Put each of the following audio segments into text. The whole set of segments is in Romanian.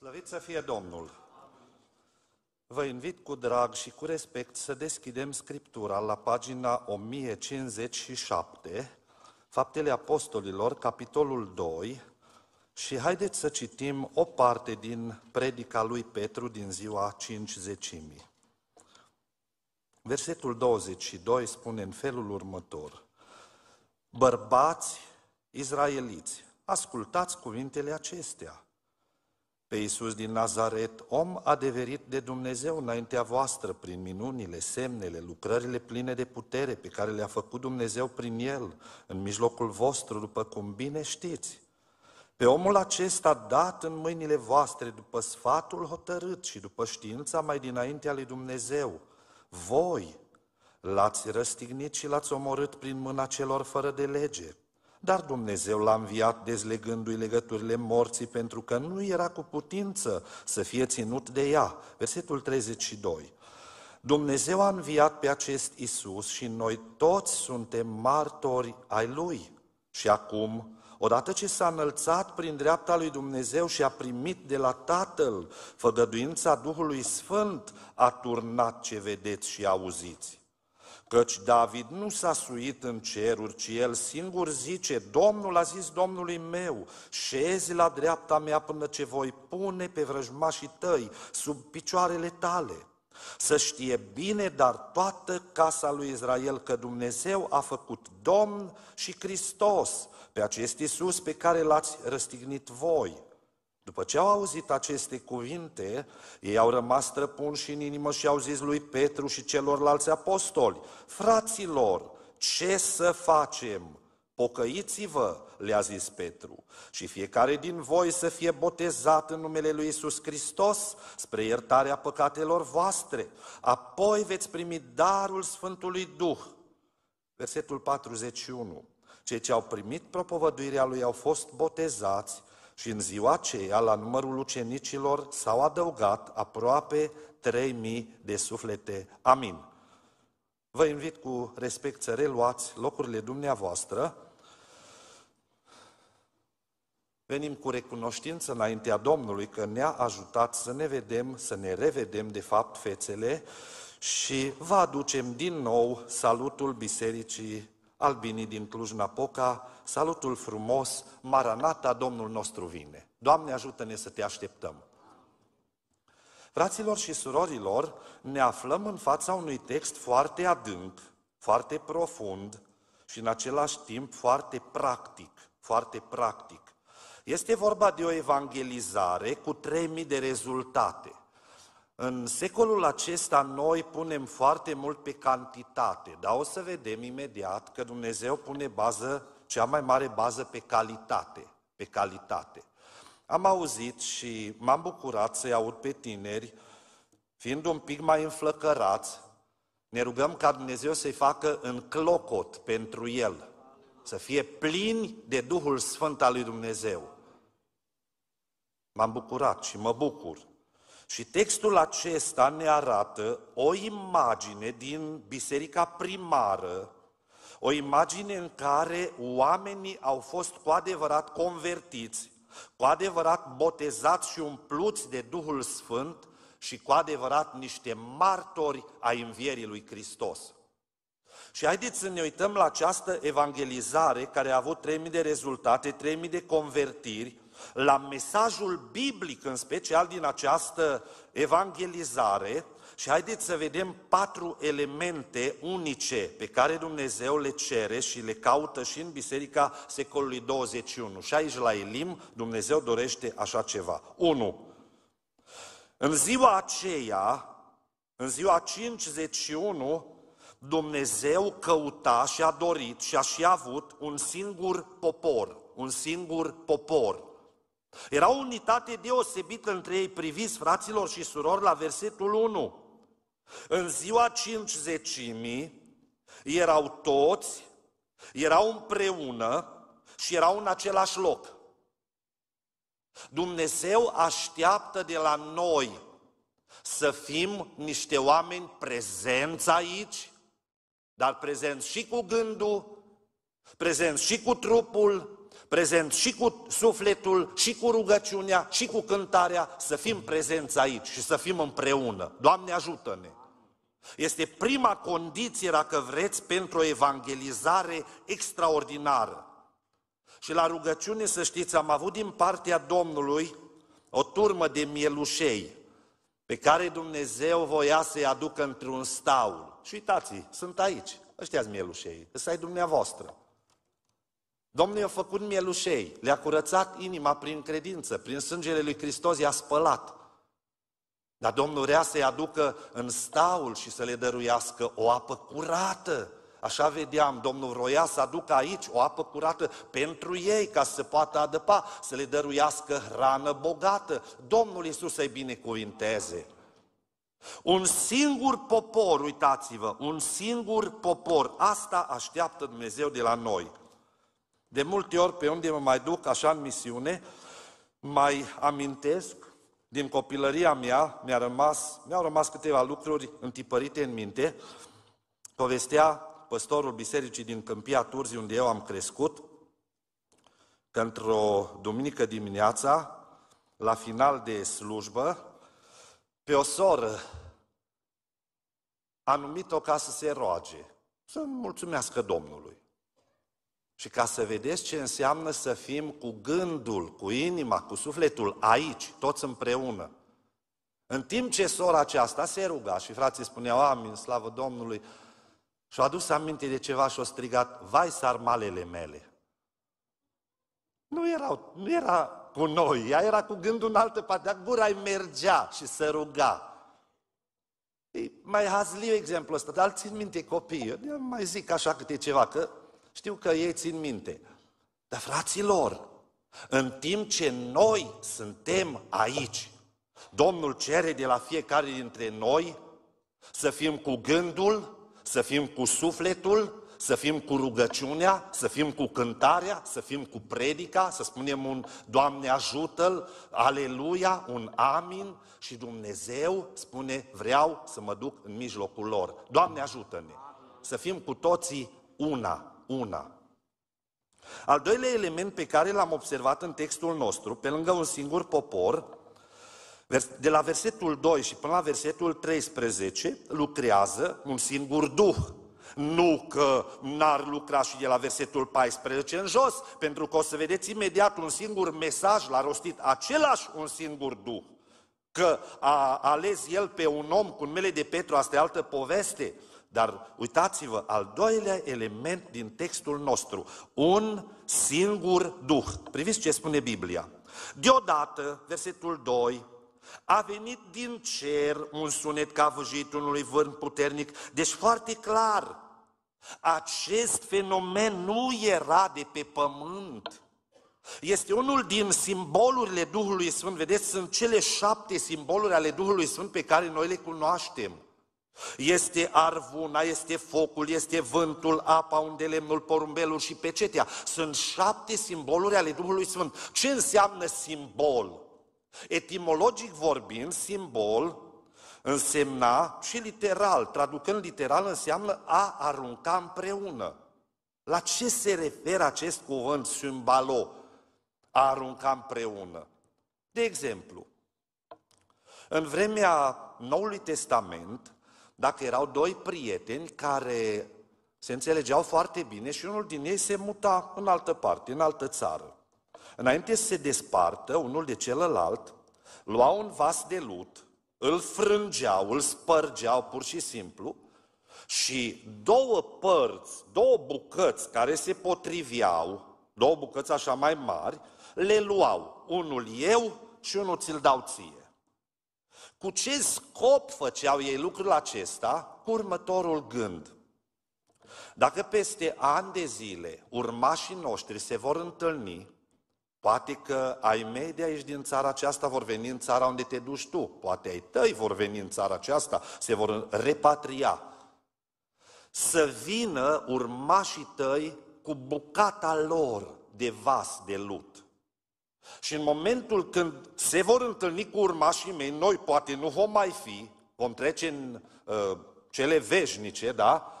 Slăvit să fie Domnul! Vă invit cu drag și cu respect să deschidem Scriptura la pagina 1057, Faptele Apostolilor, capitolul 2, și haideți să citim o parte din predica lui Petru din ziua 5 zecimii. Versetul 22 spune în felul următor. Bărbați izraeliți, ascultați cuvintele acestea. Pe Iisus din Nazaret, om adeverit de Dumnezeu înaintea voastră prin minunile, semnele, lucrările pline de putere pe care le-a făcut Dumnezeu prin El, în mijlocul vostru, după cum bine știți. Pe omul acesta dat în mâinile voastre după sfatul hotărât și după știința mai dinaintea lui Dumnezeu, voi l-ați răstignit și l-ați omorât prin mâna celor fără de lege. Dar Dumnezeu l-a înviat dezlegându-i legăturile morții pentru că nu era cu putință să fie ținut de ea. Versetul 32. Dumnezeu a înviat pe acest Isus și noi toți suntem martori ai Lui. Și acum, odată ce s-a înălțat prin dreapta lui Dumnezeu și a primit de la Tatăl făgăduința Duhului Sfânt, a turnat ce vedeți și auziți. Căci David nu s-a suit în ceruri, ci el singur zice, Domnul a zis Domnului meu, șezi la dreapta mea până ce voi pune pe vrăjmașii tăi sub picioarele tale. Să știe bine, dar toată casa lui Israel că Dumnezeu a făcut Domn și Hristos pe acest Iisus pe care l-ați răstignit voi. După ce au auzit aceste cuvinte, ei au rămas străpunși în inimă și au zis lui Petru și celorlalți apostoli, fraților, ce să facem? Pocăiți-vă, le-a zis Petru, și fiecare din voi să fie botezat în numele lui Isus Hristos spre iertarea păcatelor voastre. Apoi veți primi darul Sfântului Duh. Versetul 41. Cei ce au primit propovăduirea lui au fost botezați și în ziua aceea, la numărul ucenicilor, s-au adăugat aproape 3000 de suflete. Amin. Vă invit cu respect să reluați locurile dumneavoastră. Venim cu recunoștință înaintea Domnului că ne-a ajutat să ne vedem, să ne revedem de fapt fețele și vă aducem din nou salutul Bisericii Albinii din Cluj-Napoca, salutul frumos, Maranata, Domnul nostru vine. Doamne, ajută-ne să te așteptăm. Fraților și surorilor, ne aflăm în fața unui text foarte adânc, foarte profund și în același timp foarte practic, foarte practic. Este vorba de o evangelizare cu 3000 de rezultate. În secolul acesta noi punem foarte mult pe cantitate, dar o să vedem imediat că Dumnezeu pune bază, cea mai mare bază pe calitate, pe calitate. Am auzit și m-am bucurat să-i aud pe tineri, fiind un pic mai înflăcărați, ne rugăm ca Dumnezeu să-i facă în clocot pentru el, să fie plini de Duhul Sfânt al lui Dumnezeu. M-am bucurat și mă bucur. Și textul acesta ne arată o imagine din biserica primară, o imagine în care oamenii au fost cu adevărat convertiți, cu adevărat botezați și umpluți de Duhul Sfânt și cu adevărat niște martori ai învierii lui Hristos. Și haideți să ne uităm la această evangelizare care a avut 3000 de rezultate, 3000 de convertiri, la mesajul biblic, în special din această evangelizare, și haideți să vedem patru elemente unice pe care Dumnezeu le cere și le caută și în Biserica secolului 21. Și aici la Elim Dumnezeu dorește așa ceva. 1. În ziua aceea, în ziua 51, Dumnezeu căuta și a dorit și a și avut un singur popor, un singur popor. Era o unitate deosebită între ei, priviți fraților și surori la versetul 1. În ziua cincizecimii erau toți, erau împreună și erau în același loc. Dumnezeu așteaptă de la noi să fim niște oameni prezenți aici, dar prezenți și cu gândul, prezenți și cu trupul, prezent și cu sufletul, și cu rugăciunea, și cu cântarea, să fim prezenți aici și să fim împreună. Doamne ajută-ne! Este prima condiție, dacă vreți, pentru o evangelizare extraordinară. Și la rugăciune, să știți, am avut din partea Domnului o turmă de mielușei pe care Dumnezeu voia să-i aducă într-un staul. Și uitați sunt aici, ăștia mielușei, ăsta e dumneavoastră. Domnul i-a făcut mielușei, le-a curățat inima prin credință, prin sângele lui Hristos i-a spălat. Dar Domnul vrea să-i aducă în staul și să le dăruiască o apă curată. Așa vedeam, Domnul vroia să aducă aici o apă curată pentru ei, ca să se poată adăpa, să le dăruiască hrană bogată. Domnul Iisus să-i binecuvinteze. Un singur popor, uitați-vă, un singur popor, asta așteaptă Dumnezeu de la noi. De multe ori, pe unde mă mai duc așa în misiune, mai amintesc din copilăria mea, mi-a rămas, mi-au rămas câteva lucruri întipărite în minte. Povestea păstorul bisericii din Câmpia Turzi, unde eu am crescut, că într-o duminică dimineața, la final de slujbă, pe o soră a numit-o ca să se roage, să mulțumească Domnului. Și ca să vedeți ce înseamnă să fim cu gândul, cu inima, cu sufletul aici, toți împreună. În timp ce sora aceasta se ruga și frații spuneau amin, slavă Domnului, și-a adus aminte de ceva și-a strigat, vai sarmalele mele. Nu, erau, nu era cu noi, ea era cu gândul în altă parte, dar gura îi mergea și se ruga. E mai hazliu exemplu ăsta, dar țin minte copiii, eu mai zic așa câte ceva, că știu că ei țin minte. Dar fraților, în timp ce noi suntem aici, Domnul cere de la fiecare dintre noi să fim cu gândul, să fim cu sufletul, să fim cu rugăciunea, să fim cu cântarea, să fim cu predica, să spunem un Doamne ajută-l, aleluia, un amin și Dumnezeu spune vreau să mă duc în mijlocul lor. Doamne ajută-ne! Să fim cu toții una una. Al doilea element pe care l-am observat în textul nostru, pe lângă un singur popor, de la versetul 2 și până la versetul 13, lucrează un singur duh. Nu că n-ar lucra și de la versetul 14 în jos, pentru că o să vedeți imediat un singur mesaj l-a rostit același un singur duh. Că a ales el pe un om cu numele de Petru, asta e altă poveste, dar uitați-vă, al doilea element din textul nostru, un singur Duh. Priviți ce spune Biblia. Deodată, versetul 2, a venit din cer un sunet ca văjitul unui vârn puternic, deci foarte clar, acest fenomen nu era de pe pământ. Este unul din simbolurile Duhului Sfânt. Vedeți, sunt cele șapte simboluri ale Duhului Sfânt pe care noi le cunoaștem. Este arvuna, este focul, este vântul, apa, unde lemnul, porumbelul și pecetea. Sunt șapte simboluri ale Duhului Sfânt. Ce înseamnă simbol? Etimologic vorbind, simbol însemna și literal, traducând literal, înseamnă a arunca împreună. La ce se referă acest cuvânt, simbalo, a arunca împreună? De exemplu, în vremea Noului Testament, dacă erau doi prieteni care se înțelegeau foarte bine și unul din ei se muta în altă parte, în altă țară. Înainte să se despartă unul de celălalt, luau un vas de lut, îl frângeau, îl spărgeau pur și simplu și două părți, două bucăți care se potriveau, două bucăți așa mai mari, le luau. Unul eu și unul ți-l dau ție. Cu ce scop făceau ei lucrul acesta? Cu următorul gând. Dacă peste ani de zile urmașii noștri se vor întâlni, poate că ai mei de aici din țara aceasta vor veni în țara unde te duci tu, poate ai tăi vor veni în țara aceasta, se vor repatria. Să vină urmașii tăi cu bucata lor de vas de lut. Și în momentul când se vor întâlni cu urmașii mei, noi poate nu vom mai fi, vom trece în uh, cele veșnice, da?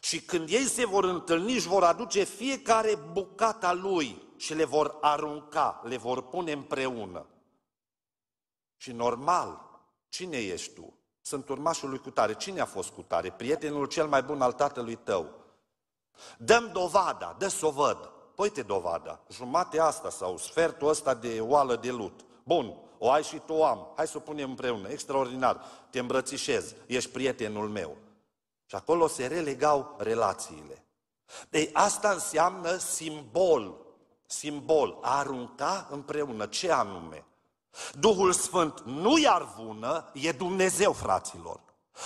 Și când ei se vor întâlni, își vor aduce fiecare bucata lui și le vor arunca, le vor pune împreună. Și normal, cine ești tu? Sunt urmașul lui Cutare. Cine a fost Cutare? Prietenul cel mai bun al tatălui tău. Dăm dovada, dă să o văd. Păi te dovada, jumate asta sau sfertul ăsta de oală de lut. Bun, o ai și tu o am, hai să o punem împreună, extraordinar, te îmbrățișez, ești prietenul meu. Și acolo se relegau relațiile. Deci asta înseamnă simbol, simbol, a arunca împreună. Ce anume? Duhul Sfânt nu i arvună, e Dumnezeu, fraților.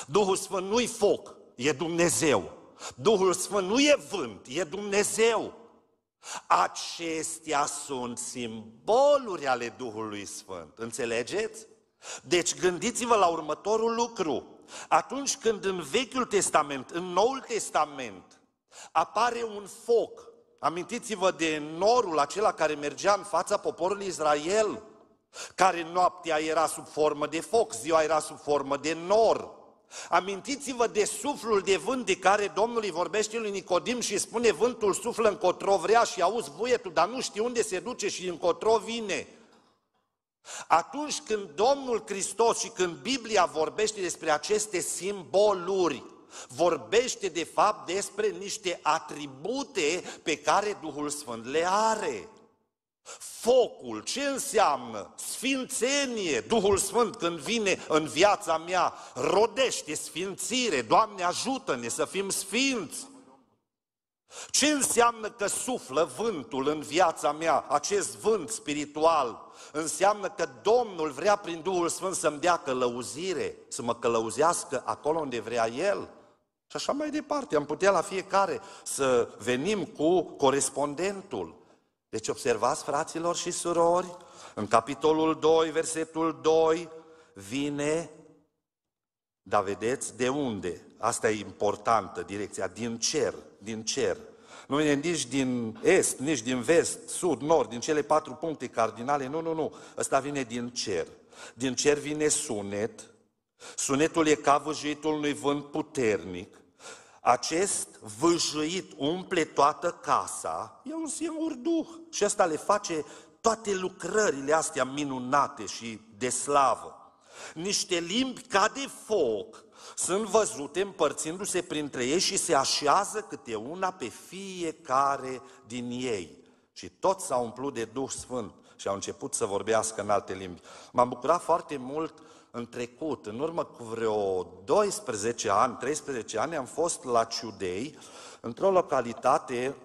Duhul Sfânt nu-i foc, e Dumnezeu. Duhul Sfânt nu e vânt, e Dumnezeu. Acestea sunt simboluri ale Duhului Sfânt. Înțelegeți? Deci gândiți-vă la următorul lucru. Atunci când în Vechiul Testament, în Noul Testament, apare un foc, amintiți-vă de norul acela care mergea în fața poporului Israel, care noaptea era sub formă de foc, ziua era sub formă de nor. Amintiți-vă de suflul de vânt de care Domnul îi vorbește lui Nicodim și spune vântul suflă încotro vrea și auzi vuietul, dar nu știu unde se duce și încotro vine. Atunci când Domnul Hristos și când Biblia vorbește despre aceste simboluri, vorbește de fapt despre niște atribute pe care Duhul Sfânt le are. Focul, ce înseamnă? Sfințenie. Duhul Sfânt când vine în viața mea, rodește sfințire. Doamne, ajută-ne să fim sfinți. Ce înseamnă că suflă vântul în viața mea, acest vânt spiritual? Înseamnă că Domnul vrea prin Duhul Sfânt să-mi dea călăuzire, să mă călăuzească acolo unde vrea El. Și așa mai departe, am putea la fiecare să venim cu corespondentul. Deci observați, fraților și surori, în capitolul 2, versetul 2, vine, dar vedeți de unde? Asta e importantă, direcția, din cer, din cer. Nu vine nici din est, nici din vest, sud, nord, din cele patru puncte cardinale, nu, nu, nu, ăsta vine din cer. Din cer vine sunet, sunetul e ca văjuitul unui vânt puternic, acest vâjuit umple toată casa, e un singur duh și ăsta le face toate lucrările astea minunate și de slavă. Niște limbi ca de foc sunt văzute împărțindu-se printre ei și se așează câte una pe fiecare din ei. Și toți s-au umplut de Duh Sfânt și au început să vorbească în alte limbi. M-am bucurat foarte mult în trecut, în urmă cu vreo 12 ani, 13 ani, am fost la Ciudei, într-o localitate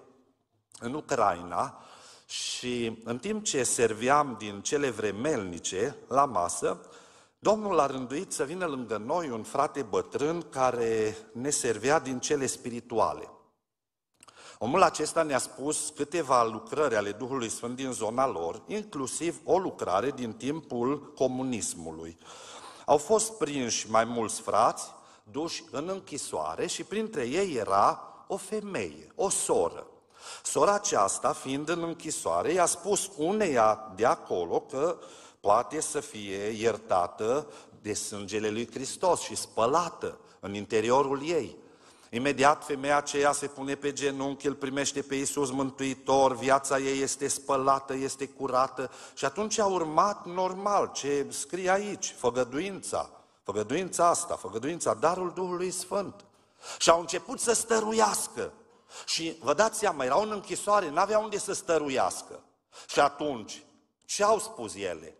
în Ucraina, și în timp ce serveam din cele vremelnice la masă, Domnul a rânduit să vină lângă noi un frate bătrân care ne servea din cele spirituale. Omul acesta ne-a spus câteva lucrări ale Duhului Sfânt din zona lor, inclusiv o lucrare din timpul comunismului. Au fost prinși mai mulți frați, duși în închisoare și printre ei era o femeie, o soră. Sora aceasta, fiind în închisoare, i-a spus uneia de acolo că poate să fie iertată de sângele lui Hristos și spălată în interiorul ei. Imediat femeia aceea se pune pe genunchi, îl primește pe Iisus Mântuitor, viața ei este spălată, este curată și atunci a urmat normal ce scrie aici, făgăduința, făgăduința asta, făgăduința, darul Duhului Sfânt. Și au început să stăruiască. Și vă dați seama, erau în închisoare, n-aveau unde să stăruiască. Și atunci, ce au spus ele?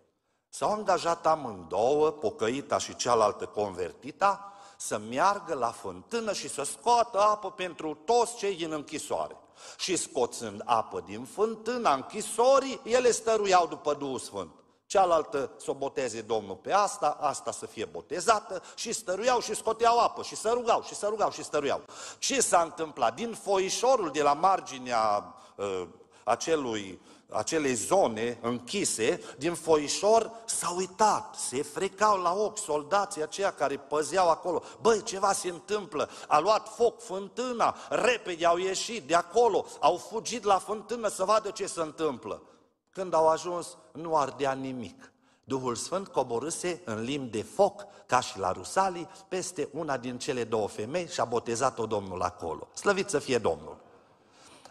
S-au angajat amândouă, pocăita și cealaltă convertita, să meargă la fântână și să scoată apă pentru toți cei din închisoare. Și scoțând apă din fântâna închisorii, ele stăruiau după Duhul Sfânt. Cealaltă să o boteze Domnul pe asta, asta să fie botezată și stăruiau și scoteau apă și să rugau și să rugau și stăruiau. Ce s-a întâmplat? Din foișorul de la marginea uh, acelui acelei zone închise, din foișor s-au uitat, se frecau la ochi soldații aceia care păzeau acolo. Băi, ceva se întâmplă, a luat foc fântâna, repede au ieșit de acolo, au fugit la fântână să vadă ce se întâmplă. Când au ajuns, nu ardea nimic. Duhul Sfânt coborâse în limbi de foc, ca și la Rusalii, peste una din cele două femei și a botezat-o Domnul acolo. Slăvit să fie Domnul!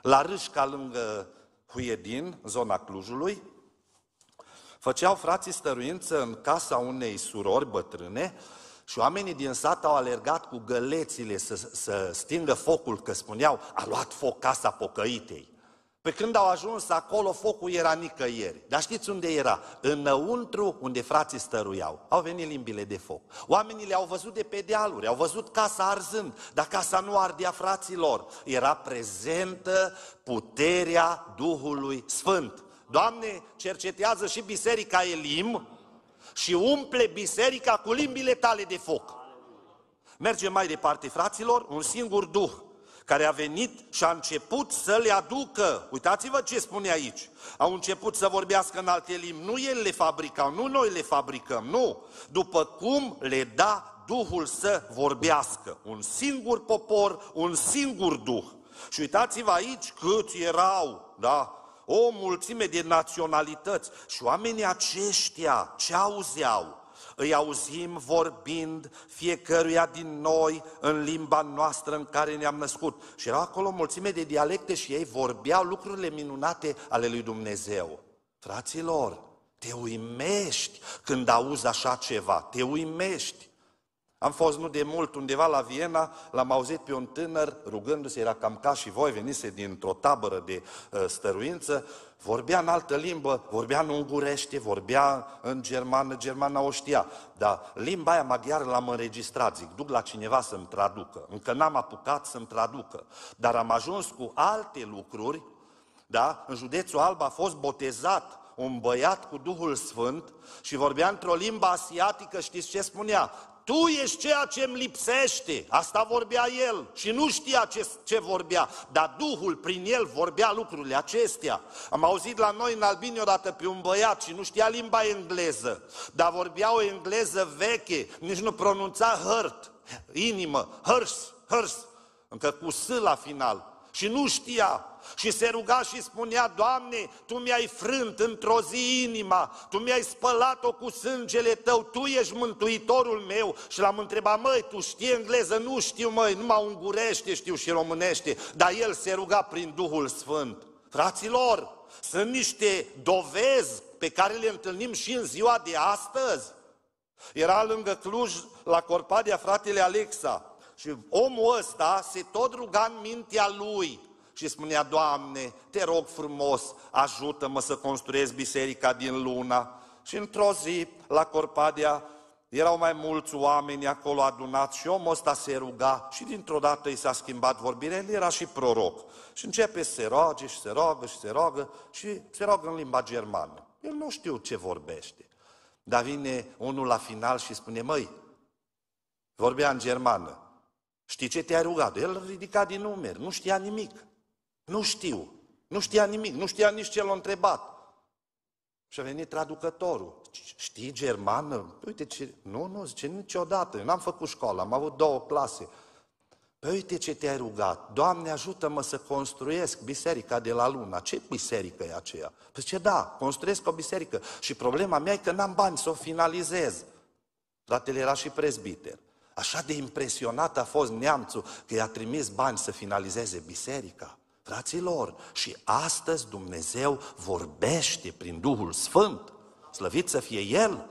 La râșca lângă Huiedin, zona Clujului, făceau frații stăruință în casa unei surori bătrâne și oamenii din sat au alergat cu gălețile să, să stingă focul, că spuneau, a luat foc casa pocăitei. Pe când au ajuns acolo, focul era nicăieri. Dar știți unde era? Înăuntru, unde frații stăruiau. Au venit limbile de foc. Oamenii le-au văzut de pe dealuri, au văzut casa arzând, dar casa nu ardea fraților. Era prezentă puterea Duhului Sfânt. Doamne, cercetează și biserica Elim și umple biserica cu limbile tale de foc. Mergem mai departe, fraților, un singur Duh care a venit și a început să le aducă. Uitați-vă ce spune aici. Au început să vorbească în alte limbi. Nu el le fabricau, nu noi le fabricăm, nu. După cum le da Duhul să vorbească. Un singur popor, un singur Duh. Și uitați-vă aici câți erau, da? O mulțime de naționalități. Și oamenii aceștia ce auzeau? Îi auzim vorbind fiecăruia din noi în limba noastră în care ne-am născut. Și erau acolo o mulțime de dialecte și ei vorbeau lucrurile minunate ale lui Dumnezeu. Fraților, te uimești când auzi așa ceva, te uimești. Am fost nu de mult undeva la Viena, l-am auzit pe un tânăr rugându-se, era cam ca și voi, venise dintr-o tabără de uh, stăruință, vorbea în altă limbă, vorbea în ungurește, vorbea în germană, germana o știa, dar limba aia maghiară l-am înregistrat, zic, duc la cineva să-mi traducă, încă n-am apucat să-mi traducă, dar am ajuns cu alte lucruri, da? în județul Alba a fost botezat un băiat cu Duhul Sfânt și vorbea într-o limbă asiatică, știți ce spunea? Tu ești ceea ce îmi lipsește. Asta vorbea el și nu știa ce, ce vorbea, dar Duhul prin el vorbea lucrurile acestea. Am auzit la noi în Albini odată pe un băiat și nu știa limba engleză, dar vorbea o engleză veche, nici nu pronunța hurt, inimă, hers, hers, încă cu S la final. Și nu știa, și se ruga și spunea, Doamne, Tu mi-ai frânt într-o zi inima, Tu mi-ai spălat-o cu sângele Tău, Tu ești mântuitorul meu. Și l-am întrebat, măi, Tu știi engleză? Nu știu, măi, numai ungurește știu și românește. Dar el se ruga prin Duhul Sfânt. Fraților, sunt niște dovezi pe care le întâlnim și în ziua de astăzi. Era lângă Cluj, la Corpadia, fratele Alexa. Și omul ăsta se tot ruga în mintea lui și spunea, Doamne, te rog frumos, ajută-mă să construiesc biserica din luna. Și într-o zi, la Corpadia, erau mai mulți oameni acolo adunați și omul ăsta se ruga și dintr-o dată i s-a schimbat vorbirea, el era și proroc. Și începe să se roage și se roagă și se roagă și se roagă în limba germană. El nu știu ce vorbește. Dar vine unul la final și spune, măi, vorbea în germană, știi ce te-ai rugat? El ridica din numeri, nu știa nimic. Nu știu. Nu știa nimic, nu știa nici ce l-a întrebat. Și a venit traducătorul. Știi germană? Uite ce... Nu, nu, zice niciodată. Eu n-am făcut școală, am avut două clase. Păi uite ce te-ai rugat. Doamne, ajută-mă să construiesc biserica de la Luna. Ce biserică e aceea? Păi ce da, construiesc o biserică. Și problema mea e că n-am bani să o finalizez. Fratele era și prezbiter. Așa de impresionat a fost neamțul că i-a trimis bani să finalizeze biserica. Fraților, și astăzi Dumnezeu vorbește prin Duhul Sfânt, slăvit să fie El,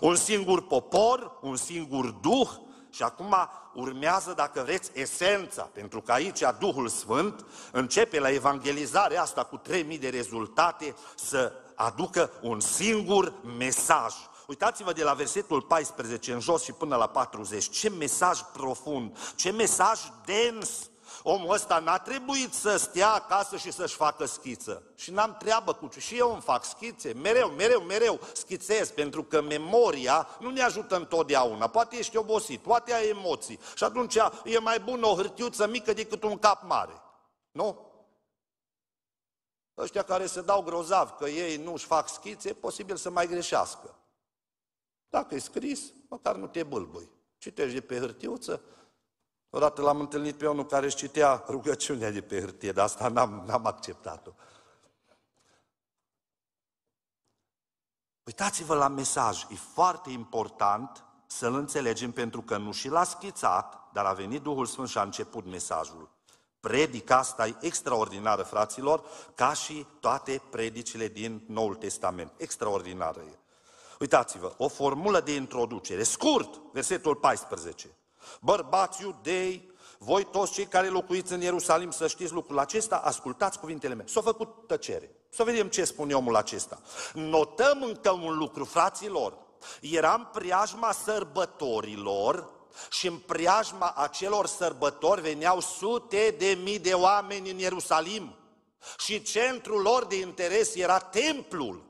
un singur popor, un singur Duh, și acum urmează, dacă vreți, esența, pentru că aici Duhul Sfânt începe la evangelizarea asta cu 3000 de rezultate să aducă un singur mesaj. Uitați-vă de la versetul 14 în jos și până la 40, ce mesaj profund, ce mesaj dens Omul ăsta n-a trebuit să stea acasă și să-și facă schiță. Și n-am treabă cu ce. Și eu îmi fac schițe, mereu, mereu, mereu schițez, pentru că memoria nu ne ajută întotdeauna. Poate ești obosit, poate ai emoții. Și atunci e mai bună o hârtiuță mică decât un cap mare. Nu? Ăștia care se dau grozav că ei nu își fac schițe, e posibil să mai greșească. Dacă e scris, măcar nu te bâlbui. Citești de pe hârtiuță, Odată l-am întâlnit pe unul care își citea rugăciunea de pe hârtie, dar asta n-am, n-am acceptat-o. Uitați-vă la mesaj, e foarte important să-l înțelegem pentru că nu și l-a schițat, dar a venit Duhul Sfânt și a început mesajul. predica asta e extraordinară, fraților, ca și toate predicile din Noul Testament. Extraordinară e. Uitați-vă, o formulă de introducere, scurt, versetul 14. Bărbați iudei, voi toți cei care locuiți în Ierusalim să știți lucrul acesta, ascultați cuvintele mele. S-a făcut tăcere. Să vedem ce spune omul acesta. Notăm încă un lucru, fraților. Era în preajma sărbătorilor și în preajma acelor sărbători veneau sute de mii de oameni în Ierusalim. Și centrul lor de interes era templul.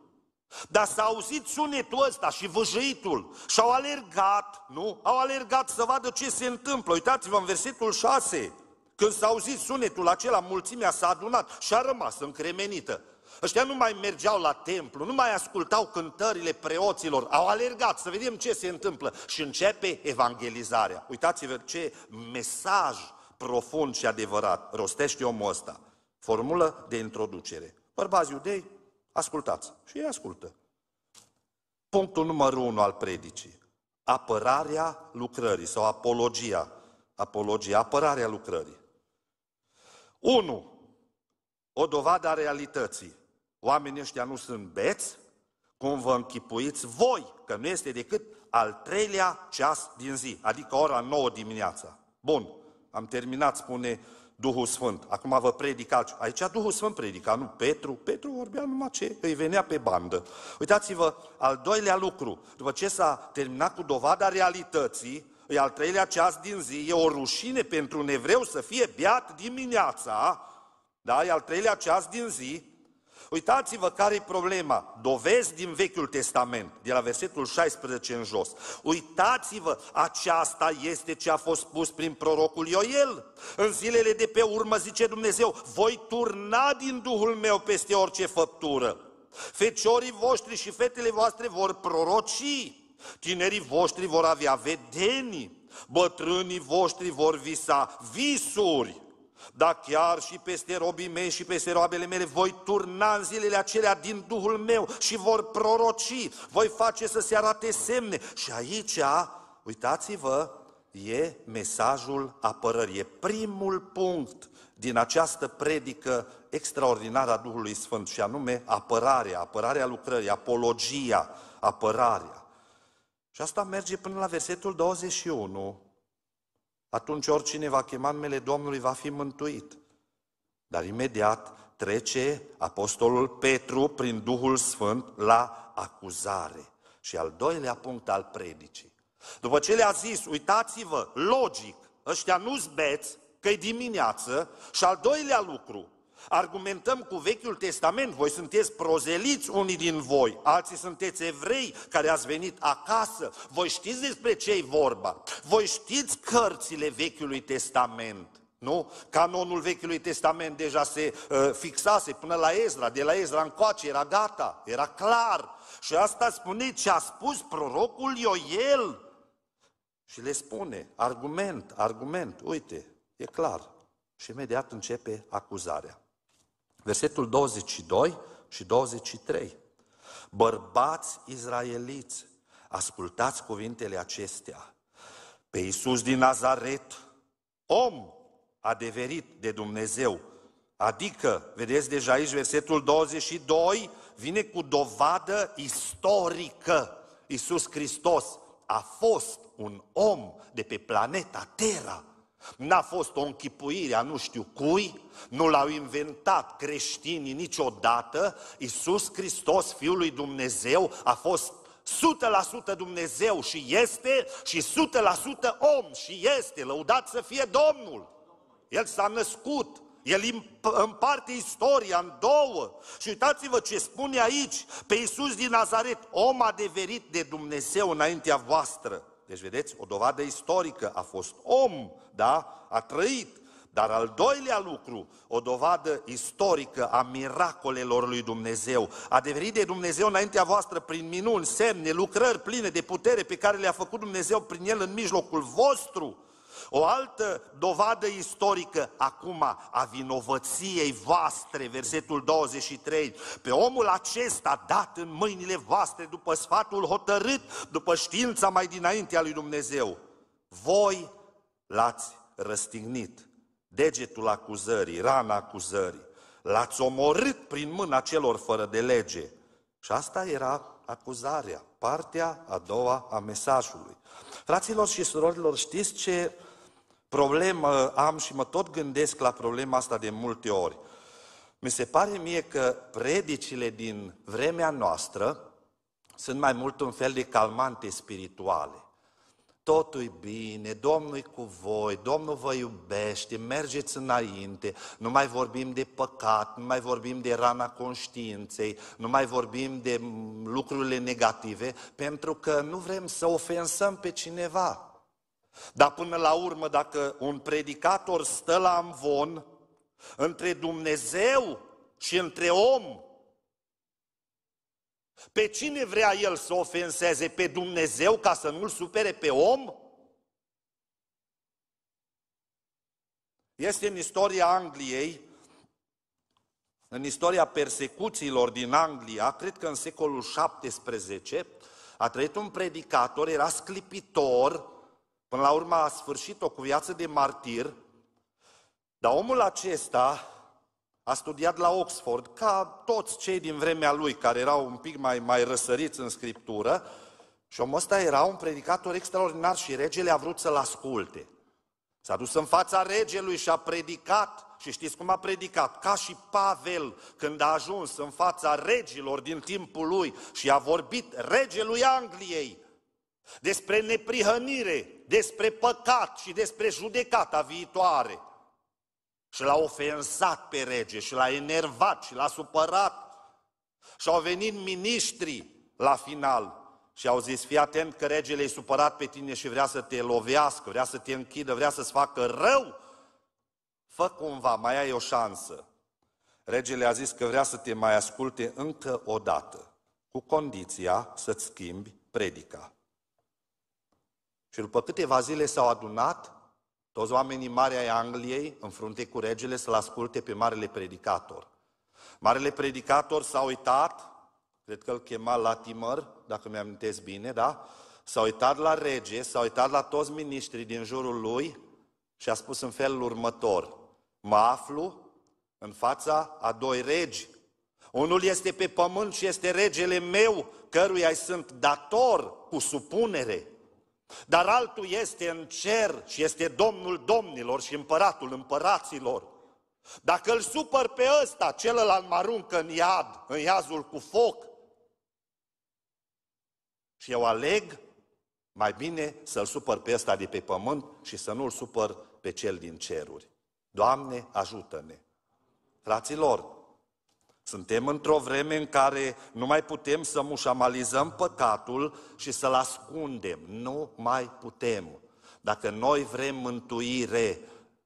Dar s-a auzit sunetul ăsta și văjăitul și au alergat, nu? Au alergat să vadă ce se întâmplă. Uitați-vă în versetul 6, când s-a auzit sunetul acela, mulțimea s-a adunat și a rămas încremenită. Ăștia nu mai mergeau la templu, nu mai ascultau cântările preoților, au alergat să vedem ce se întâmplă și începe evangelizarea. Uitați-vă ce mesaj profund și adevărat rostește omul ăsta. Formulă de introducere. Bărbați iudei, ascultați. Și ei ascultă. Punctul numărul unu al predicii. Apărarea lucrării sau apologia. Apologia, apărarea lucrării. 1. O dovadă a realității. Oamenii ăștia nu sunt beți, cum vă închipuiți voi, că nu este decât al treilea ceas din zi, adică ora 9 dimineața. Bun, am terminat, spune Duhul Sfânt. Acum vă predicați. Aici Duhul Sfânt predica, nu Petru. Petru vorbea numai ce îi venea pe bandă. Uitați-vă, al doilea lucru, după ce s-a terminat cu dovada realității, e al treilea ceas din zi, e o rușine pentru un evreu să fie beat dimineața, da, e al treilea ceas din zi, Uitați-vă care e problema. Dovezi din Vechiul Testament, de la versetul 16 în jos. Uitați-vă, aceasta este ce a fost spus prin prorocul Ioel. În zilele de pe urmă, zice Dumnezeu, voi turna din Duhul meu peste orice făptură. Feciorii voștri și fetele voastre vor proroci, tinerii voștri vor avea vedenii, bătrânii voștri vor visa visuri, dar chiar și peste robii mei și peste roabele mele voi turna în zilele acelea din Duhul meu și vor proroci, voi face să se arate semne. Și aici, uitați-vă, e mesajul apărării, e primul punct din această predică extraordinară a Duhului Sfânt și anume apărarea, apărarea lucrării, apologia, apărarea. Și asta merge până la versetul 21, atunci oricine va chema numele Domnului va fi mântuit. Dar imediat trece Apostolul Petru prin Duhul Sfânt la acuzare. Și al doilea punct al predicii. După ce le-a zis, uitați-vă, logic, ăștia nu-s beți, că e dimineață, și al doilea lucru, Argumentăm cu Vechiul Testament, voi sunteți prozeliți unii din voi, alții sunteți evrei care ați venit acasă, voi știți despre ce e vorba, voi știți cărțile Vechiului Testament. Nu? Canonul Vechiului Testament deja se uh, fixase până la Ezra, de la Ezra încoace era gata, era clar. Și asta spune ce a spus prorocul Ioel. Și le spune, argument, argument, uite, e clar. Și imediat începe acuzarea versetul 22 și 23. Bărbați izraeliți, ascultați cuvintele acestea. Pe Iisus din Nazaret, om adeverit de Dumnezeu, adică, vedeți deja aici versetul 22, vine cu dovadă istorică. Iisus Hristos a fost un om de pe planeta Terra, N-a fost o închipuire a nu știu cui, nu l-au inventat creștinii niciodată. Iisus Hristos, Fiul lui Dumnezeu, a fost 100% Dumnezeu și este și 100% om și este, lăudat să fie Domnul. El s-a născut, el împarte istoria în două. Și uitați-vă ce spune aici, pe Iisus din Nazaret, om adeverit de Dumnezeu înaintea voastră. Deci, vedeți, o dovadă istorică, a fost om, da? A trăit. Dar al doilea lucru, o dovadă istorică a miracolelor lui Dumnezeu, a devenit de Dumnezeu înaintea voastră prin minuni, semne, lucrări pline de putere pe care le-a făcut Dumnezeu prin el în mijlocul vostru. O altă dovadă istorică acum a vinovăției voastre, versetul 23. Pe omul acesta dat în mâinile voastre după sfatul hotărât, după știința mai dinainte a lui Dumnezeu. Voi l-ați răstignit degetul acuzării, rana acuzării. L-ați omorât prin mâna celor fără de lege. Și asta era acuzarea, partea a doua a mesajului. Fraților și surorilor, știți ce problemă am și mă tot gândesc la problema asta de multe ori. Mi se pare mie că predicile din vremea noastră sunt mai mult un fel de calmante spirituale. Totul e bine, Domnul e cu voi, Domnul vă iubește, mergeți înainte, nu mai vorbim de păcat, nu mai vorbim de rana conștiinței, nu mai vorbim de lucrurile negative, pentru că nu vrem să ofensăm pe cineva. Dar până la urmă, dacă un predicator stă la amvon între Dumnezeu și între om, pe cine vrea el să ofenseze? Pe Dumnezeu ca să nu-l supere pe om? Este în istoria Angliei, în istoria persecuțiilor din Anglia, cred că în secolul XVII, a trăit un predicator, era sclipitor, până la urmă a sfârșit-o cu viață de martir, dar omul acesta a studiat la Oxford, ca toți cei din vremea lui, care erau un pic mai, mai răsăriți în scriptură, și omul ăsta era un predicator extraordinar și regele a vrut să-l asculte. S-a dus în fața regelui și a predicat. Și știți cum a predicat? Ca și Pavel când a ajuns în fața regilor din timpul lui și a vorbit regelui Angliei despre neprihănire, despre păcat și despre judecata viitoare și l-a ofensat pe rege și l-a enervat și l-a supărat. Și au venit miniștri la final și au zis, fii atent că regele e supărat pe tine și vrea să te lovească, vrea să te închidă, vrea să-ți facă rău. Fă cumva, mai ai o șansă. Regele a zis că vrea să te mai asculte încă o dată, cu condiția să-ți schimbi predica. Și după câteva zile s-au adunat toți oamenii mari ai Angliei, în frunte cu regele, să-l asculte pe Marele Predicator. Marele Predicator s-a uitat, cred că îl chema Latimer, dacă mi-am bine, da? S-a uitat la rege, s-a uitat la toți miniștrii din jurul lui și a spus în felul următor, mă aflu în fața a doi regi. Unul este pe pământ și este regele meu, căruia îi sunt dator cu supunere. Dar altul este în cer și este Domnul domnilor și împăratul împăraților. Dacă îl supăr pe ăsta, celălalt mă aruncă în iad, în iazul cu foc. Și eu aleg mai bine să-l supăr pe ăsta de pe pământ și să nu-l supăr pe cel din ceruri. Doamne, ajută-ne! Fraților, suntem într-o vreme în care nu mai putem să mușamalizăm păcatul și să-l ascundem. Nu mai putem. Dacă noi vrem mântuire,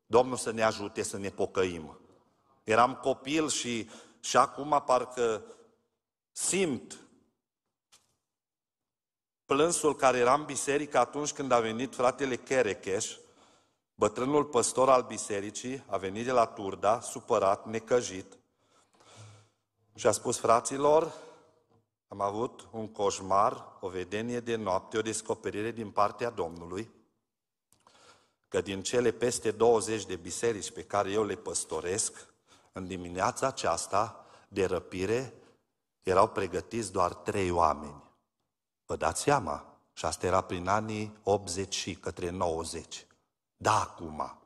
Domnul să ne ajute să ne pocăim. Eram copil și, și acum parcă simt plânsul care era în biserică atunci când a venit fratele Kerekeș, bătrânul păstor al bisericii, a venit de la Turda, supărat, necăjit, și a spus, fraților, am avut un coșmar, o vedenie de noapte, o descoperire din partea Domnului, că din cele peste 20 de biserici pe care eu le păstoresc, în dimineața aceasta de răpire erau pregătiți doar trei oameni. Vă dați seama? Și asta era prin anii 80 și către 90. Da, acum.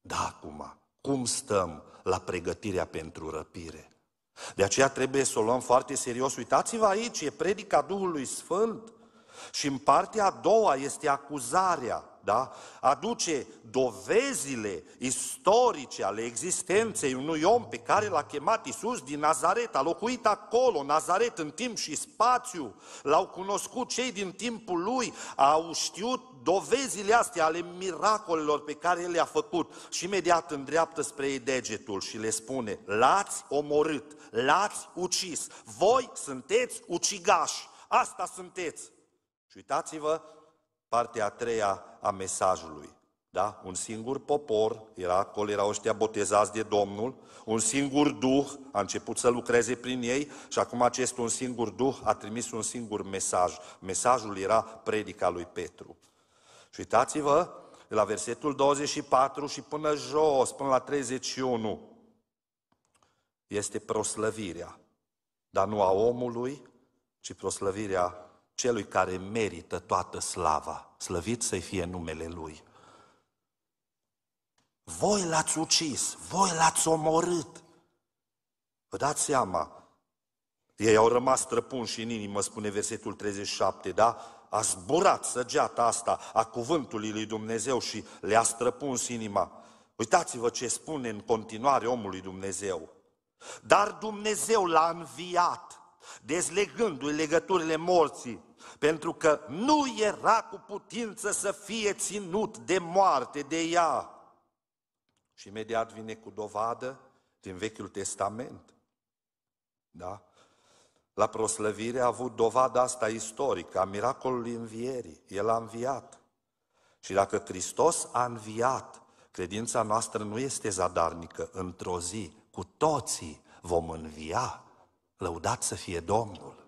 Da, acum. Cum stăm la pregătirea pentru răpire? De aceea trebuie să o luăm foarte serios. Uitați-vă aici, e predica Duhului Sfânt. Și în partea a doua este acuzarea, da? Aduce dovezile istorice ale existenței unui om pe care l-a chemat Isus din Nazaret, a locuit acolo, Nazaret în timp și spațiu, l-au cunoscut cei din timpul lui, au știut dovezile astea ale miracolelor pe care el le-a făcut și imediat îndreaptă spre ei degetul și le spune, l-ați omorât, l-ați ucis, voi sunteți ucigași, asta sunteți. Și uitați-vă partea a treia a mesajului. Da? Un singur popor, era acolo, erau ăștia botezați de Domnul, un singur Duh a început să lucreze prin ei și acum acest un singur Duh a trimis un singur mesaj. Mesajul era predica lui Petru. Și uitați-vă de la versetul 24 și până jos, până la 31, este proslăvirea, dar nu a omului, ci proslăvirea celui care merită toată slava. Slăvit să fie numele Lui. Voi l-ați ucis, voi l-ați omorât. Vă dați seama, ei au rămas străpunși în inimă, spune versetul 37, da? A zburat săgeata asta a cuvântului lui Dumnezeu și le-a străpuns inima. Uitați-vă ce spune în continuare omului Dumnezeu. Dar Dumnezeu l-a înviat, dezlegându-i legăturile morții, pentru că nu era cu putință să fie ținut de moarte de ea. Și imediat vine cu dovadă din Vechiul Testament. Da? La proslăvire a avut dovada asta istorică, a miracolului învierii. El a înviat. Și dacă Hristos a înviat, credința noastră nu este zadarnică. Într-o zi, cu toții vom învia. Lăudat să fie Domnul.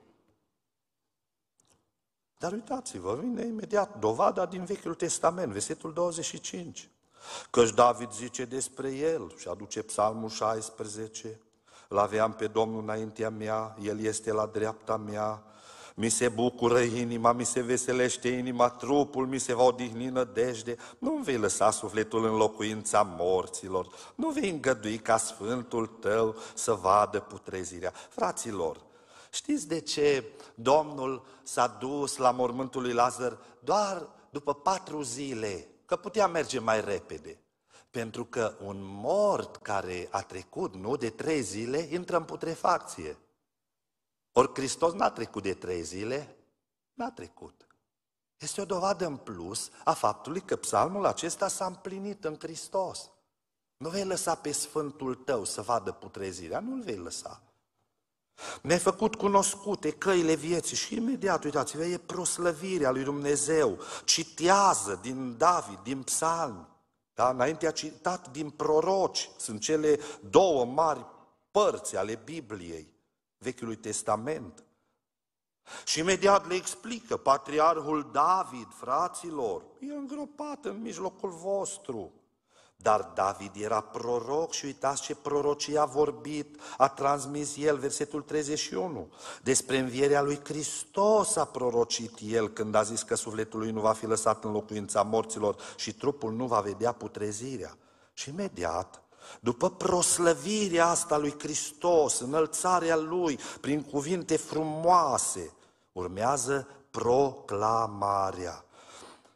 Dar uitați-vă, vine imediat dovada din Vechiul Testament, versetul 25. Căci David zice despre el și aduce psalmul 16, îl aveam pe Domnul înaintea mea, El este la dreapta mea, mi se bucură inima, mi se veselește inima, trupul mi se va odihni nădejde. Nu vei lăsa sufletul în locuința morților, nu vei îngădui ca Sfântul tău să vadă putrezirea. Fraților, știți de ce Domnul s-a dus la mormântul lui Lazar doar după patru zile? Că putea merge mai repede. Pentru că un mort care a trecut, nu, de trei zile, intră în putrefacție. Ori Hristos n-a trecut de trei zile, n-a trecut. Este o dovadă în plus a faptului că psalmul acesta s-a împlinit în Hristos. Nu vei lăsa pe Sfântul tău să vadă putrezirea, nu-l vei lăsa. Ne-ai făcut cunoscute căile vieții și imediat, uitați-vă, e proslăvirea lui Dumnezeu. Citează din David, din psalmi. Da? Înainte a citat din proroci, sunt cele două mari părți ale Bibliei, Vechiului Testament. Și imediat le explică, patriarhul David, fraților, e îngropat în mijlocul vostru. Dar David era proroc și uitați ce prorocie a vorbit, a transmis el, versetul 31. Despre învierea lui Hristos a prorocit el când a zis că sufletul lui nu va fi lăsat în locuința morților și trupul nu va vedea putrezirea. Și imediat, după proslăvirea asta lui Hristos, înălțarea lui prin cuvinte frumoase, urmează proclamarea.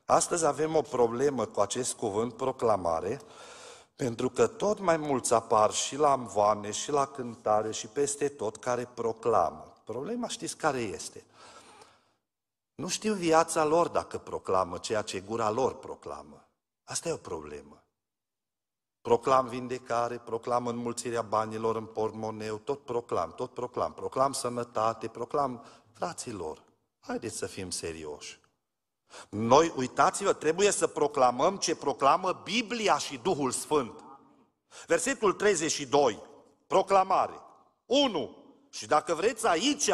Astăzi avem o problemă cu acest cuvânt proclamare, pentru că tot mai mulți apar și la amvoane, și la cântare, și peste tot care proclamă. Problema știți care este? Nu știu viața lor dacă proclamă ceea ce gura lor proclamă. Asta e o problemă. Proclam vindecare, proclam înmulțirea banilor în portmoneu, tot proclam, tot proclam. Proclam sănătate, proclam fraților. Haideți să fim serioși. Noi, uitați-vă, trebuie să proclamăm ce proclamă Biblia și Duhul Sfânt. Versetul 32, proclamare. 1. Și dacă vreți aici,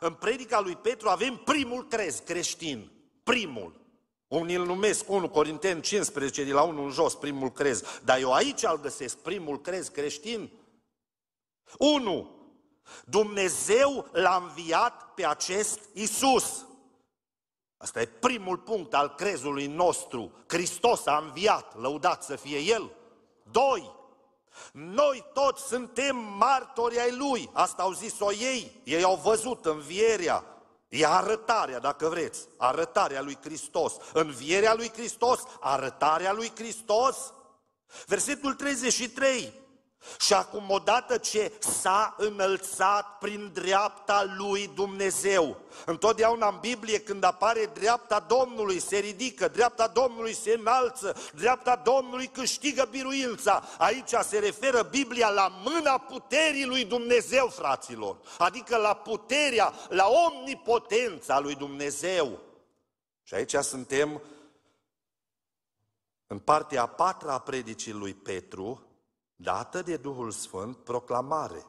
în predica lui Petru, avem primul crez creștin. Primul. Unii îl numesc 1 Corinteni 15, de la 1 în jos, primul crez. Dar eu aici îl găsesc, primul crez creștin. 1. Dumnezeu l-a înviat pe acest Isus. Asta e primul punct al crezului nostru. Hristos a înviat, lăudat să fie El. Doi, noi toți suntem martori ai Lui. Asta au zis-o ei. Ei au văzut învierea. E arătarea, dacă vreți, arătarea lui Hristos. Învierea lui Hristos, arătarea lui Hristos. Versetul 33. Și acum, odată ce s-a înălțat prin dreapta lui Dumnezeu, întotdeauna în Biblie când apare dreapta Domnului se ridică, dreapta Domnului se înalță, dreapta Domnului câștigă biruința. Aici se referă Biblia la mâna puterii lui Dumnezeu, fraților, adică la puterea, la omnipotența lui Dumnezeu. Și aici suntem în partea a patra a predicii lui Petru, dată de Duhul Sfânt, proclamare.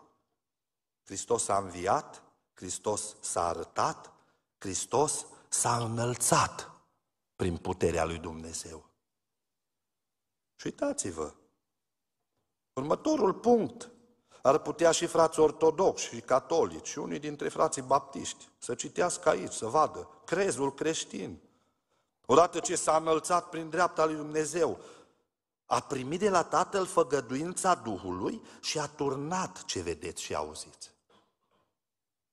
Hristos a înviat, Hristos s-a arătat, Hristos s-a înălțat prin puterea lui Dumnezeu. Și uitați-vă, următorul punct, ar putea și frați ortodoxi și catolici și unii dintre frații baptiști să citească aici, să vadă crezul creștin. Odată ce s-a înălțat prin dreapta lui Dumnezeu, a primit de la Tatăl făgăduința Duhului și a turnat ce vedeți și auziți.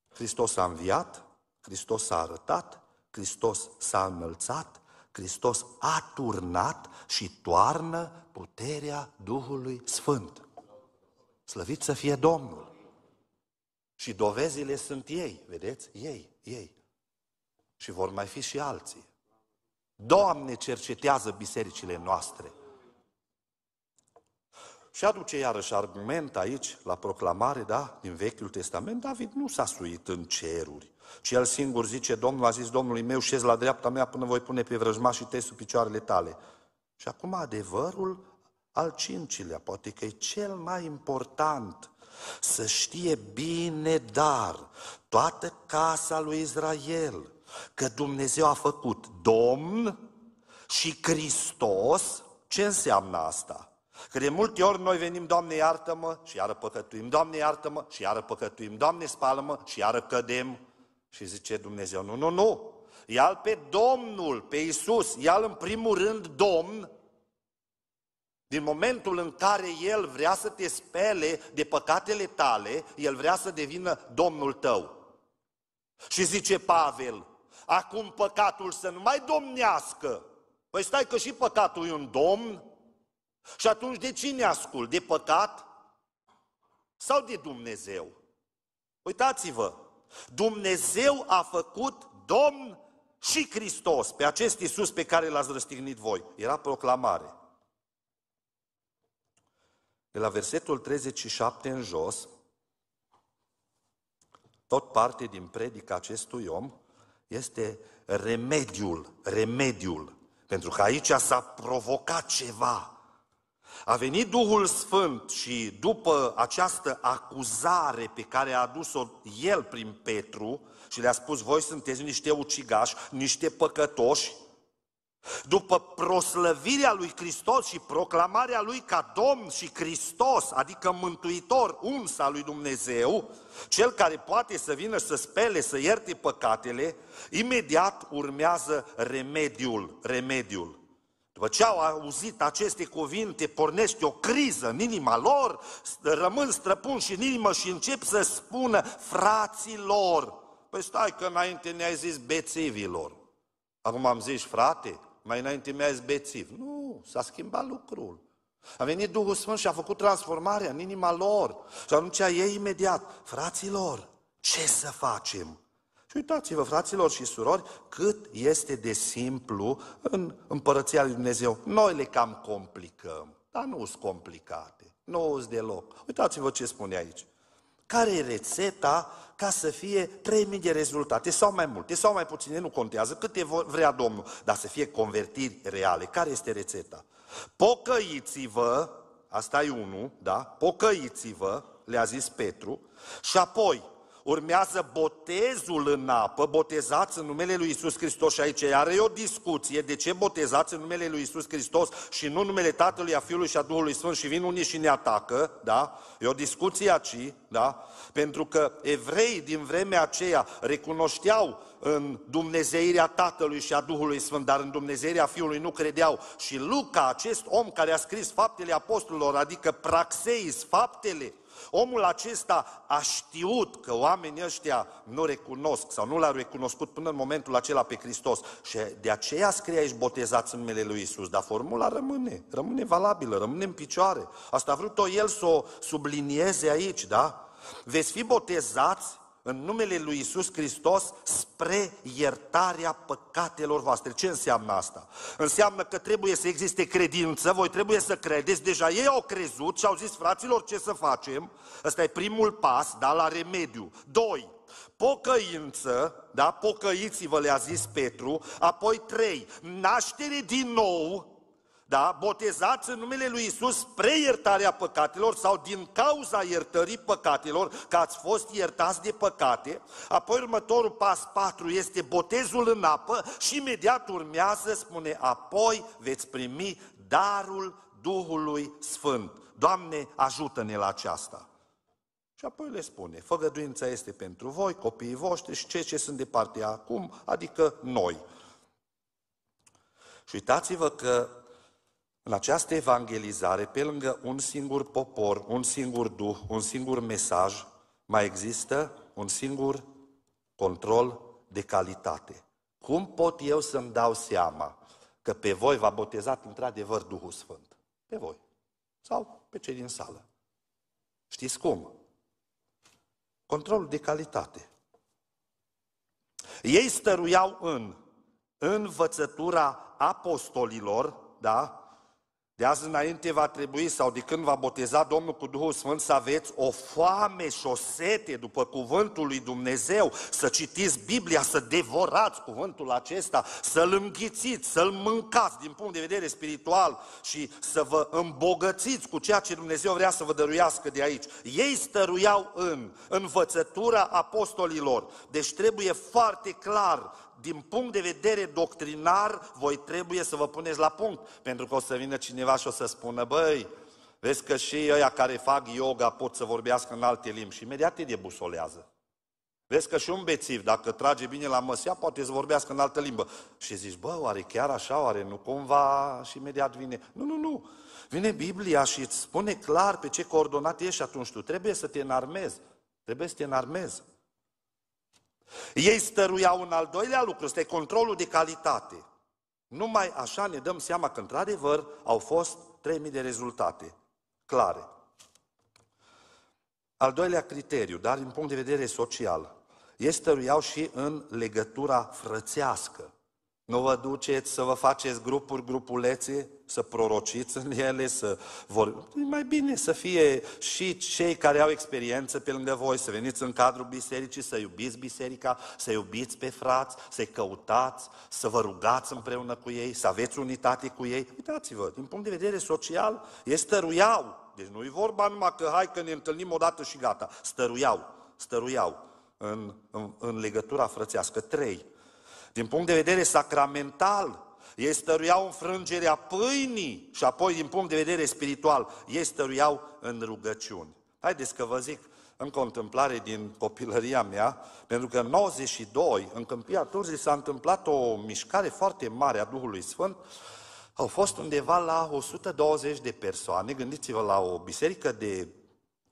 Hristos a înviat, Hristos s-a arătat, Hristos s-a înălțat, Hristos a turnat și toarnă puterea Duhului Sfânt. Slăvit să fie Domnul! Și dovezile sunt ei, vedeți? Ei, ei. Și vor mai fi și alții. Doamne, cercetează bisericile noastre. Și aduce iarăși argument aici, la proclamare, da, din Vechiul Testament, David nu s-a suit în ceruri, ci el singur zice, Domnul a zis Domnului meu, șez la dreapta mea până voi pune pe vrăjmașii tăi sub picioarele tale. Și acum adevărul al cincilea, poate că e cel mai important, să știe bine, dar toată casa lui Israel, că Dumnezeu a făcut Domn și Hristos, ce înseamnă asta? Că de multe ori noi venim, Doamne iartă-mă și iară păcătuim, Doamne iartă-mă și iară păcătuim, Doamne spală-mă și iară cădem. Și zice Dumnezeu, nu, nu, nu, ia pe Domnul, pe Iisus, ia în primul rând Domn, din momentul în care El vrea să te spele de păcatele tale, El vrea să devină Domnul tău. Și zice Pavel, acum păcatul să nu mai domnească. Păi stai că și păcatul e un domn. Și atunci de cine ascult? De păcat sau de Dumnezeu? Uitați-vă, Dumnezeu a făcut Domn și Hristos pe acest Iisus pe care l-ați răstignit voi. Era proclamare. De la versetul 37 în jos, tot parte din predica acestui om este remediul, remediul. Pentru că aici s-a provocat ceva. A venit Duhul Sfânt și după această acuzare pe care a adus-o el prin Petru și le-a spus, voi sunteți niște ucigași, niște păcătoși, după proslăvirea lui Hristos și proclamarea lui ca Domn și Hristos, adică Mântuitor, unsa lui Dumnezeu, cel care poate să vină să spele, să ierte păcatele, imediat urmează remediul, remediul. După ce au auzit aceste cuvinte, pornește o criză în inima lor, rămân străpun și în inimă și încep să spună fraților. Păi stai că înainte ne-ai zis bețivilor. Acum am zis, frate, mai înainte mi-a zis bețiv. Nu, s-a schimbat lucrul. A venit Duhul Sfânt și a făcut transformarea în inima lor. Și atunci ei imediat, fraților, ce să facem? Și uitați-vă, fraților și surori, cât este de simplu în împărăția lui Dumnezeu. Noi le cam complicăm, dar nu sunt complicate, nu sunt deloc. Uitați-vă ce spune aici. Care e rețeta ca să fie 3000 de rezultate sau mai multe sau mai puține, nu contează, câte vrea Domnul, dar să fie convertiri reale. Care este rețeta? Pocăiți-vă, asta e unul, da? Pocăiți-vă, le-a zis Petru, și apoi urmează botezul în apă, botezați în numele lui Isus Hristos și aici iar e o discuție de ce botezați în numele lui Isus Hristos și nu în numele Tatălui, a Fiului și a Duhului Sfânt și vin unii și ne atacă, da? E o discuție aici, da? Pentru că evrei din vremea aceea recunoșteau în Dumnezeirea Tatălui și a Duhului Sfânt, dar în Dumnezeirea Fiului nu credeau. Și Luca, acest om care a scris faptele apostolilor, adică praxeis, faptele, Omul acesta a știut că oamenii ăștia nu recunosc sau nu l-au recunoscut până în momentul acela pe Hristos și de aceea scrie aici botezați în numele lui Isus, dar formula rămâne, rămâne valabilă, rămâne în picioare. Asta a vrut-o el să o sublinieze aici, da? Veți fi botezați în numele lui Isus Hristos spre iertarea păcatelor voastre. Ce înseamnă asta? Înseamnă că trebuie să existe credință, voi trebuie să credeți, deja ei au crezut și au zis, fraților, ce să facem? Ăsta e primul pas, da, la remediu. Doi, pocăință, da, pocăiți-vă, le-a zis Petru, apoi trei, naștere din nou, da, botezați în numele lui Isus spre iertarea păcatelor sau din cauza iertării păcatelor, că ați fost iertați de păcate. Apoi următorul pas 4 este botezul în apă și imediat urmează, spune, apoi veți primi darul Duhului Sfânt. Doamne, ajută-ne la aceasta. Și apoi le spune, făgăduința este pentru voi, copiii voștri și cei ce sunt de partea acum, adică noi. Și uitați-vă că în această evangelizare, pe lângă un singur popor, un singur duh, un singur mesaj, mai există un singur control de calitate. Cum pot eu să-mi dau seama că pe voi v-a botezat într-adevăr Duhul Sfânt? Pe voi. Sau pe cei din sală. Știți cum? Controlul de calitate. Ei stăruiau în învățătura apostolilor, da? De azi înainte va trebui, sau de când va boteza Domnul cu Duhul Sfânt, să aveți o foame și o sete după cuvântul lui Dumnezeu, să citiți Biblia, să devorați cuvântul acesta, să-l înghițiți, să-l mâncați din punct de vedere spiritual și să vă îmbogățiți cu ceea ce Dumnezeu vrea să vă dăruiască de aici. Ei stăruiau în învățătura apostolilor, deci trebuie foarte clar din punct de vedere doctrinar, voi trebuie să vă puneți la punct. Pentru că o să vină cineva și o să spună, băi, vezi că și ăia care fac yoga pot să vorbească în alte limbi și imediat te debusolează. Vezi că și un bețiv, dacă trage bine la măsia, poate să vorbească în altă limbă. Și zici, bă, oare chiar așa, oare nu cumva? Și imediat vine, nu, nu, nu. Vine Biblia și îți spune clar pe ce coordonat ești și atunci tu trebuie să te înarmezi. Trebuie să te înarmezi. Ei stăruiau un al doilea lucru, este controlul de calitate. Numai așa ne dăm seama că, într-adevăr, au fost 3000 de rezultate clare. Al doilea criteriu, dar din punct de vedere social, ei stăruiau și în legătura frățească. Nu vă duceți să vă faceți grupuri, grupulețe, să prorociți în ele, să vor... E mai bine să fie și cei care au experiență pe lângă voi, să veniți în cadrul bisericii, să iubiți biserica, să iubiți pe frați, să-i căutați, să vă rugați împreună cu ei, să aveți unitate cu ei. Uitați-vă, din punct de vedere social, e stăruiau. Deci nu e vorba numai că hai că ne întâlnim odată și gata. Stăruiau, stăruiau în, în, în legătura frățească. Trei, din punct de vedere sacramental, ei stăruiau în frângerea pâinii și apoi din punct de vedere spiritual, ei stăruiau în rugăciuni. Haideți că vă zic încă o întâmplare din copilăria mea, pentru că în 92, în Câmpia Turzii, s-a întâmplat o mișcare foarte mare a Duhului Sfânt, au fost undeva la 120 de persoane, gândiți-vă la o biserică de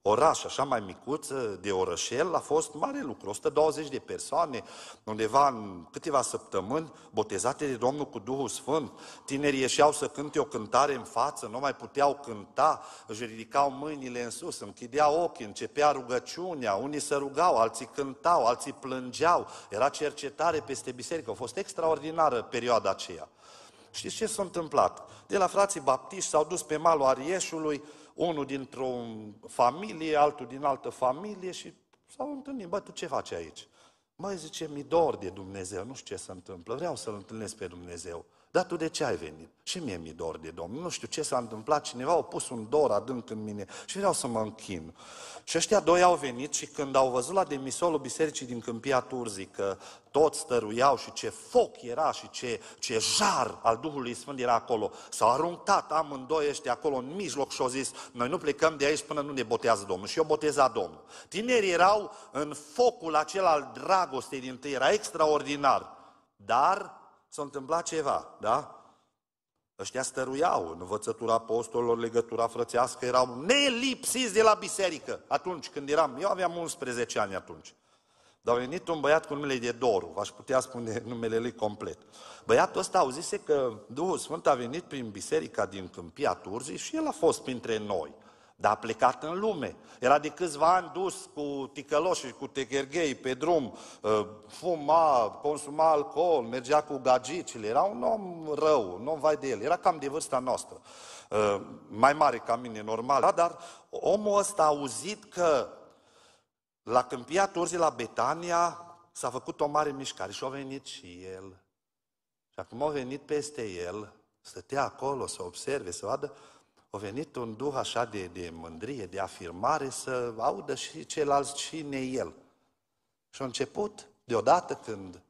oraș așa mai micuț, de orășel, a fost mare lucru. 120 de persoane, undeva în câteva săptămâni, botezate de Domnul cu Duhul Sfânt. Tinerii ieșeau să cânte o cântare în față, nu mai puteau cânta, își ridicau mâinile în sus, închideau ochii, începea rugăciunea, unii se rugau, alții cântau, alții plângeau. Era cercetare peste biserică. A fost extraordinară perioada aceea. Știți ce s-a întâmplat? De la frații baptiști s-au dus pe malul Arieșului, unul dintr-o familie, altul din altă familie și s-au întâlnit. Bă, tu ce faci aici? Mai zice, mi dor de Dumnezeu, nu știu ce se întâmplă, vreau să-L întâlnesc pe Dumnezeu. Dar tu de ce ai venit? Și mie mi dor de Domnul. Nu știu ce s-a întâmplat, cineva a pus un dor adânc în mine și vreau să mă închin. Și ăștia doi au venit și când au văzut la demisolul bisericii din Câmpia Turzii că toți stăruiau și ce foc era și ce, ce jar al Duhului Sfânt era acolo, s-au aruncat amândoi ăștia acolo în mijloc și au zis, noi nu plecăm de aici până nu ne botează Domnul. Și eu boteza Domnul. Tinerii erau în focul acela al dragostei din tâi, era extraordinar. Dar s-a întâmplat ceva, da? Ăștia stăruiau în învățătura apostolilor, legătura frățească, erau nelipsiți de la biserică. Atunci când eram, eu aveam 11 ani atunci. Dar a venit un băiat cu numele de Doru, v-aș putea spune numele lui complet. Băiatul ăsta auzise că Duhul Sfânt a venit prin biserica din Câmpia Turzii și el a fost printre noi dar a plecat în lume. Era de câțiva ani dus cu ticăloși, cu techerghei pe drum, uh, fuma, consuma alcool, mergea cu gagicile. Era un om rău, un om vai de el. Era cam de vârsta noastră. Uh, mai mare ca mine, normal. Da, dar omul ăsta a auzit că la Câmpia Turzii, la Betania, s-a făcut o mare mișcare și a venit și el. Și acum a venit peste el, stătea acolo să observe, să vadă, a venit un duh așa de, de mândrie, de afirmare, să audă și ceilalți cine e el. Și a început, deodată când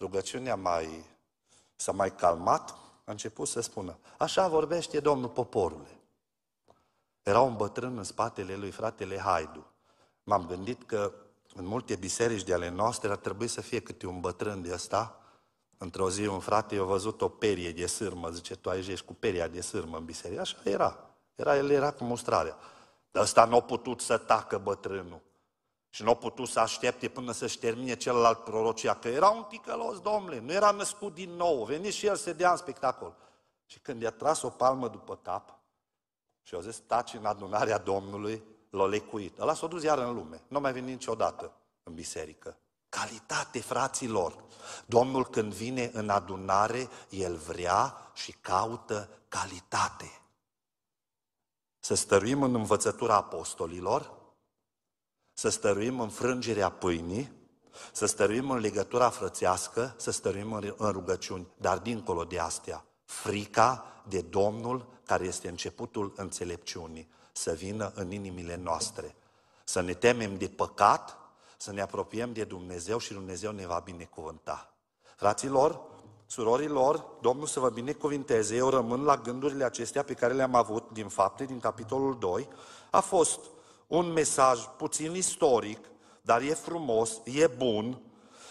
rugăciunea mai, s-a mai calmat, a început să spună, așa vorbește Domnul poporule. Era un bătrân în spatele lui fratele Haidu. M-am gândit că în multe biserici de ale noastre ar trebui să fie câte un bătrân de ăsta. Într-o zi un frate a văzut o perie de sârmă, zice, tu ai cu peria de sârmă în biserică. Așa era. era el era cu mustrarea. Dar ăsta nu a putut să tacă bătrânul. Și nu a putut să aștepte până să-și termine celălalt prorocia, că era un ticălos, domnule, nu era născut din nou, veni și el să dea în spectacol. Și când i-a tras o palmă după cap și a zis, taci în adunarea Domnului, l-a lecuit. Ăla s-a dus iar în lume, nu mai venit niciodată în biserică. Calitate, fraților! Domnul când vine în adunare, El vrea și caută calitate. Să stăruim în învățătura apostolilor, să stăruim în frângerea pâinii, să stăruim în legătura frățească, să stăruim în rugăciuni, dar dincolo de astea, frica de Domnul, care este începutul înțelepciunii, să vină în inimile noastre. Să ne temem de păcat, să ne apropiem de Dumnezeu și Dumnezeu ne va binecuvânta. Fraților, surorilor, Domnul să vă binecuvinteze, eu rămân la gândurile acestea pe care le-am avut din fapte, din capitolul 2. A fost un mesaj puțin istoric, dar e frumos, e bun.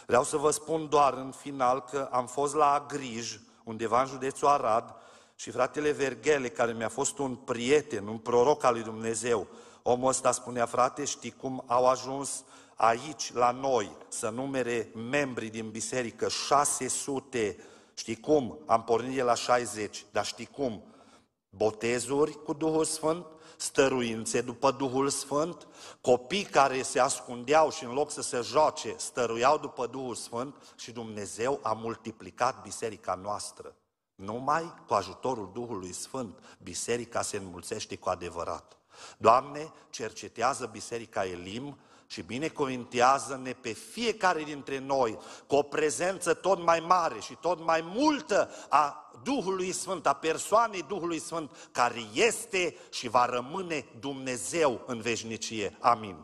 Vreau să vă spun doar în final că am fost la Agrij, undeva în județul Arad, și fratele Verghele, care mi-a fost un prieten, un proroc al lui Dumnezeu, omul ăsta spunea, frate, știi cum au ajuns aici, la noi, să numere membri din biserică, 600, știi cum? Am pornit de la 60, dar știi cum? Botezuri cu Duhul Sfânt, stăruințe după Duhul Sfânt, copii care se ascundeau și în loc să se joace, stăruiau după Duhul Sfânt și Dumnezeu a multiplicat biserica noastră. Numai cu ajutorul Duhului Sfânt, biserica se înmulțește cu adevărat. Doamne, cercetează biserica Elim și binecuvintează-ne pe fiecare dintre noi cu o prezență tot mai mare și tot mai multă a Duhului Sfânt, a persoanei Duhului Sfânt, care este și va rămâne Dumnezeu în veșnicie. Amin.